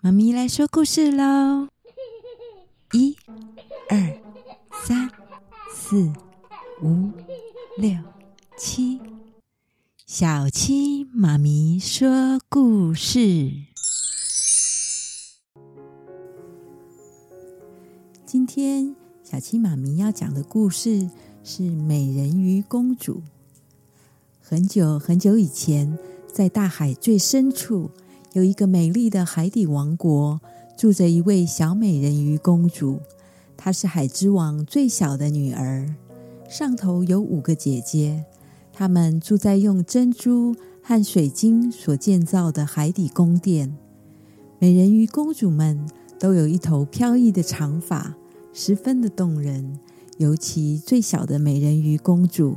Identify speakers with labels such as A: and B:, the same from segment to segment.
A: 妈咪来说故事喽！一、二、三、四、五、六、七，小七妈咪说故事。今天小七妈咪要讲的故事是《美人鱼公主》。很久很久以前，在大海最深处。有一个美丽的海底王国，住着一位小美人鱼公主。她是海之王最小的女儿，上头有五个姐姐。她们住在用珍珠和水晶所建造的海底宫殿。美人鱼公主们都有一头飘逸的长发，十分的动人。尤其最小的美人鱼公主，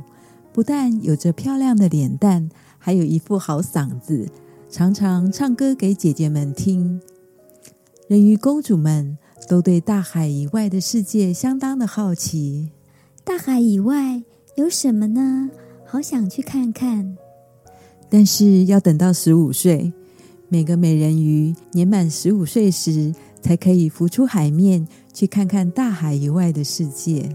A: 不但有着漂亮的脸蛋，还有一副好嗓子。常常唱歌给姐姐们听。人鱼公主们都对大海以外的世界相当的好奇。
B: 大海以外有什么呢？好想去看看。
A: 但是要等到十五岁，每个美人鱼年满十五岁时，才可以浮出海面，去看看大海以外的世界。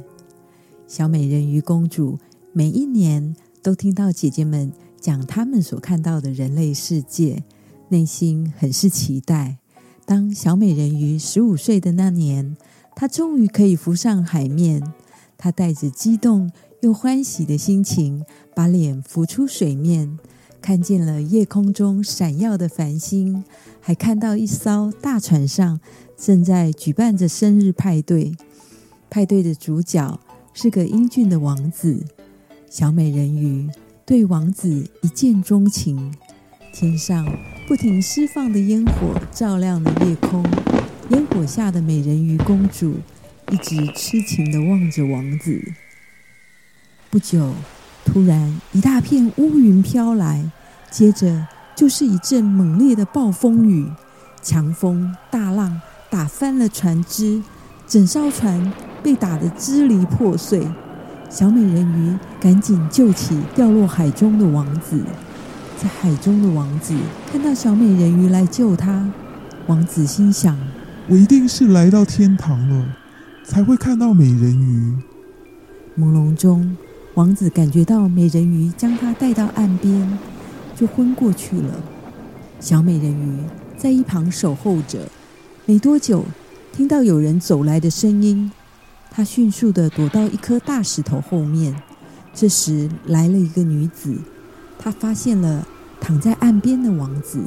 A: 小美人鱼公主每一年都听到姐姐们。讲他们所看到的人类世界，内心很是期待。当小美人鱼十五岁的那年，她终于可以浮上海面。她带着激动又欢喜的心情，把脸浮出水面，看见了夜空中闪耀的繁星，还看到一艘大船上正在举办着生日派对。派对的主角是个英俊的王子，小美人鱼。对王子一见钟情，天上不停释放的烟火照亮了夜空，烟火下的美人鱼公主一直痴情地望着王子。不久，突然一大片乌云飘来，接着就是一阵猛烈的暴风雨，强风大浪打翻了船只，整艘船被打得支离破碎。小美人鱼赶紧救起掉落海中的王子，在海中的王子看到小美人鱼来救他，王子心想：
C: 我一定是来到天堂了，才会看到美人鱼。
A: 朦胧中，王子感觉到美人鱼将他带到岸边，就昏过去了。小美人鱼在一旁守候着，没多久，听到有人走来的声音。他迅速地躲到一颗大石头后面。这时来了一个女子，她发现了躺在岸边的王子，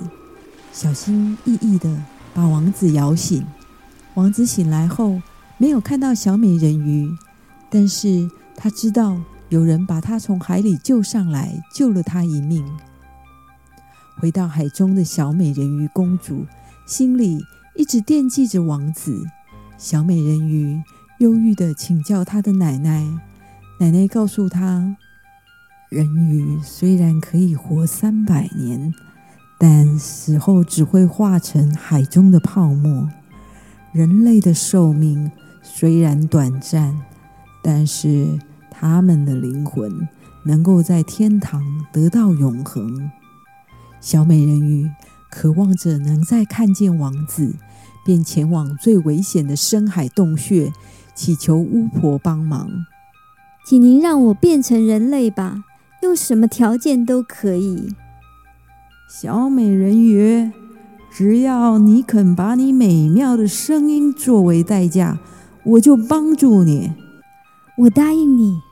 A: 小心翼翼地把王子摇醒。王子醒来后没有看到小美人鱼，但是他知道有人把他从海里救上来，救了他一命。回到海中的小美人鱼公主心里一直惦记着王子。小美人鱼。忧郁地请教他的奶奶，奶奶告诉他：人鱼虽然可以活三百年，但死后只会化成海中的泡沫。人类的寿命虽然短暂，但是他们的灵魂能够在天堂得到永恒。小美人鱼渴望着能再看见王子，便前往最危险的深海洞穴。祈求巫婆帮忙，
B: 请您让我变成人类吧，用什么条件都可以。
A: 小美人鱼，只要你肯把你美妙的声音作为代价，我就帮助你。
B: 我答应你。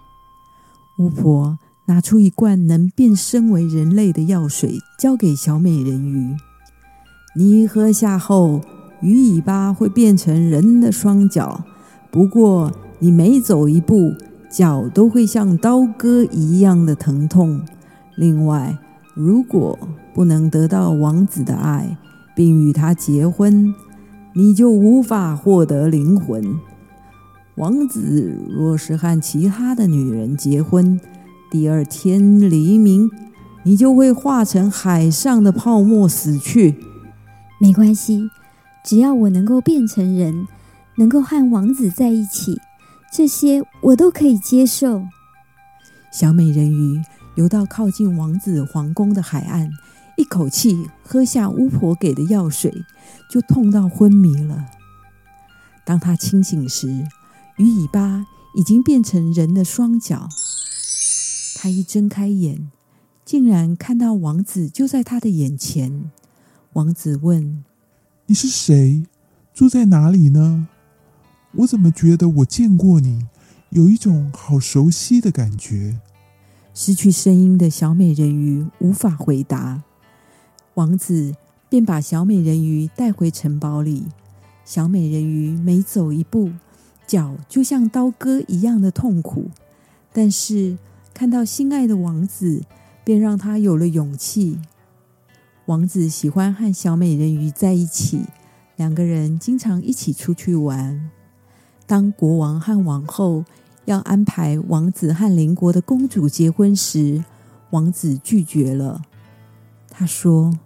A: 巫婆拿出一罐能变身为人类的药水，交给小美人鱼。你喝下后，鱼尾巴会变成人的双脚。不过，你每走一步，脚都会像刀割一样的疼痛。另外，如果不能得到王子的爱，并与他结婚，你就无法获得灵魂。王子若是和其他的女人结婚，第二天黎明，你就会化成海上的泡沫死去。
B: 没关系，只要我能够变成人。能够和王子在一起，这些我都可以接受。
A: 小美人鱼游到靠近王子皇宫的海岸，一口气喝下巫婆给的药水，就痛到昏迷了。当她清醒时，鱼尾巴已经变成人的双脚。她一睁开眼，竟然看到王子就在她的眼前。王子问：“
C: 你是谁？住在哪里呢？我怎么觉得我见过你，有一种好熟悉的感觉？”
A: 失去声音的小美人鱼无法回答。王子便把小美人鱼带回城堡里。小美人鱼每走一步，脚就像刀割一样的痛苦。但是看到心爱的王子，便让她有了勇气。王子喜欢和小美人鱼在一起，两个人经常一起出去玩。当国王和王后要安排王子和邻国的公主结婚时，王子拒绝了。他说。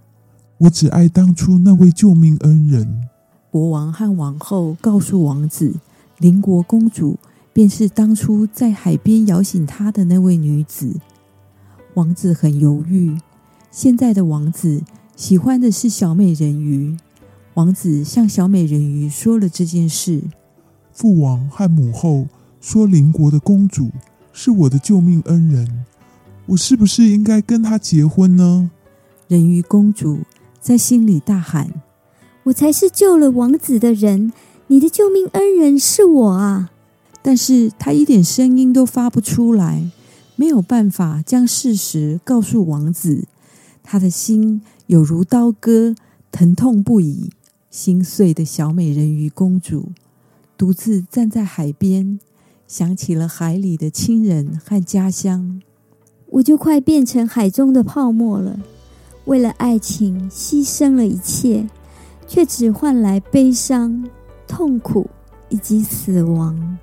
C: 我只爱当初那位救命恩人。
A: 国王和王后告诉王子，邻国公主便是当初在海边摇醒他的那位女子。王子很犹豫。现在的王子喜欢的是小美人鱼。王子向小美人鱼说了这件事。
C: 父王和母后说，邻国的公主是我的救命恩人。我是不是应该跟她结婚呢？
A: 人鱼公主。在心里大喊：“
B: 我才是救了王子的人，你的救命恩人是我啊！”
A: 但是她一点声音都发不出来，没有办法将事实告诉王子。他的心有如刀割，疼痛不已。心碎的小美人鱼公主独自站在海边，想起了海里的亲人和家乡。
B: 我就快变成海中的泡沫了。为了爱情牺牲了一切，却只换来悲伤、痛苦以及死亡。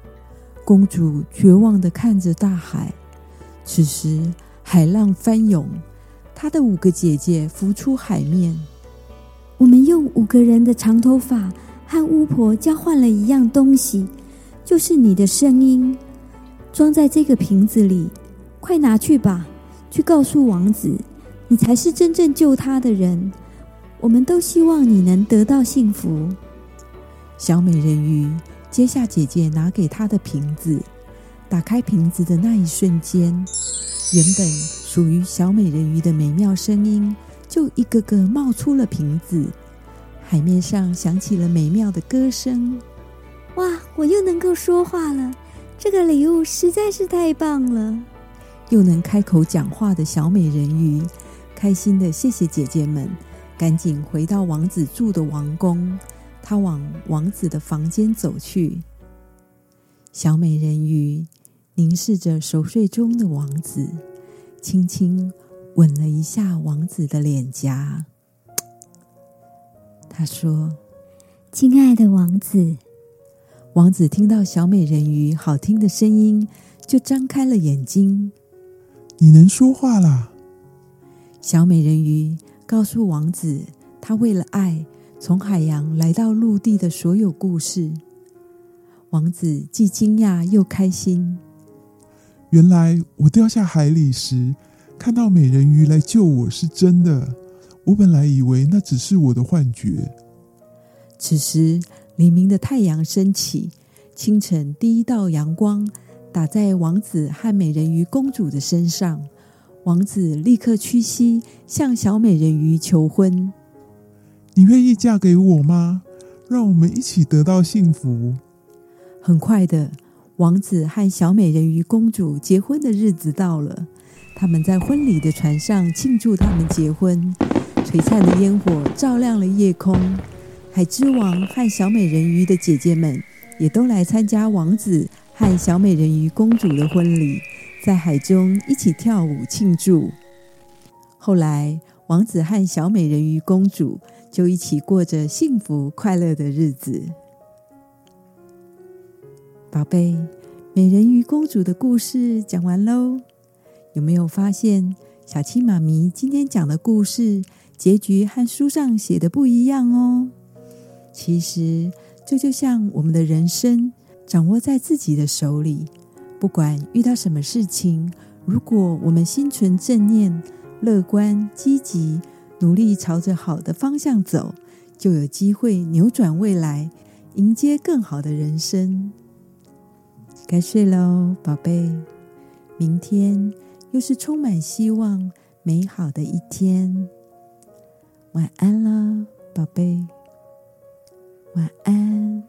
A: 公主绝望地看着大海。此时，海浪翻涌，她的五个姐姐浮出海面。
B: 我们用五个人的长头发和巫婆交换了一样东西，就是你的声音，装在这个瓶子里。快拿去吧，去告诉王子。你才是真正救他的人，我们都希望你能得到幸福。
A: 小美人鱼接下姐姐拿给她的瓶子，打开瓶子的那一瞬间，原本属于小美人鱼的美妙声音就一个个冒出了瓶子，海面上响起了美妙的歌声。
B: 哇，我又能够说话了！这个礼物实在是太棒了。
A: 又能开口讲话的小美人鱼。开心的谢谢姐姐们，赶紧回到王子住的王宫。她往王子的房间走去。小美人鱼凝视着熟睡中的王子，轻轻吻了一下王子的脸颊。她说：“
B: 亲爱的王子。”
A: 王子听到小美人鱼好听的声音，就张开了眼睛。
C: 你能说话啦？
A: 小美人鱼告诉王子，她为了爱从海洋来到陆地的所有故事。王子既惊讶又开心。
C: 原来我掉下海里时，看到美人鱼来救我是真的。我本来以为那只是我的幻觉。
A: 此时，黎明的太阳升起，清晨第一道阳光打在王子和美人鱼公主的身上。王子立刻屈膝向小美人鱼求婚：“
C: 你愿意嫁给我吗？让我们一起得到幸福。”
A: 很快的，王子和小美人鱼公主结婚的日子到了。他们在婚礼的船上庆祝他们结婚，璀璨的烟火照亮了夜空。海之王和小美人鱼的姐姐们也都来参加王子和小美人鱼公主的婚礼。在海中一起跳舞庆祝。后来，王子和小美人鱼公主就一起过着幸福快乐的日子。宝贝，美人鱼公主的故事讲完喽。有没有发现，小青妈咪今天讲的故事结局和书上写的不一样哦？其实，这就像我们的人生，掌握在自己的手里。不管遇到什么事情，如果我们心存正念、乐观、积极，努力朝着好的方向走，就有机会扭转未来，迎接更好的人生。该睡喽，宝贝，明天又是充满希望、美好的一天。晚安了，宝贝，晚安。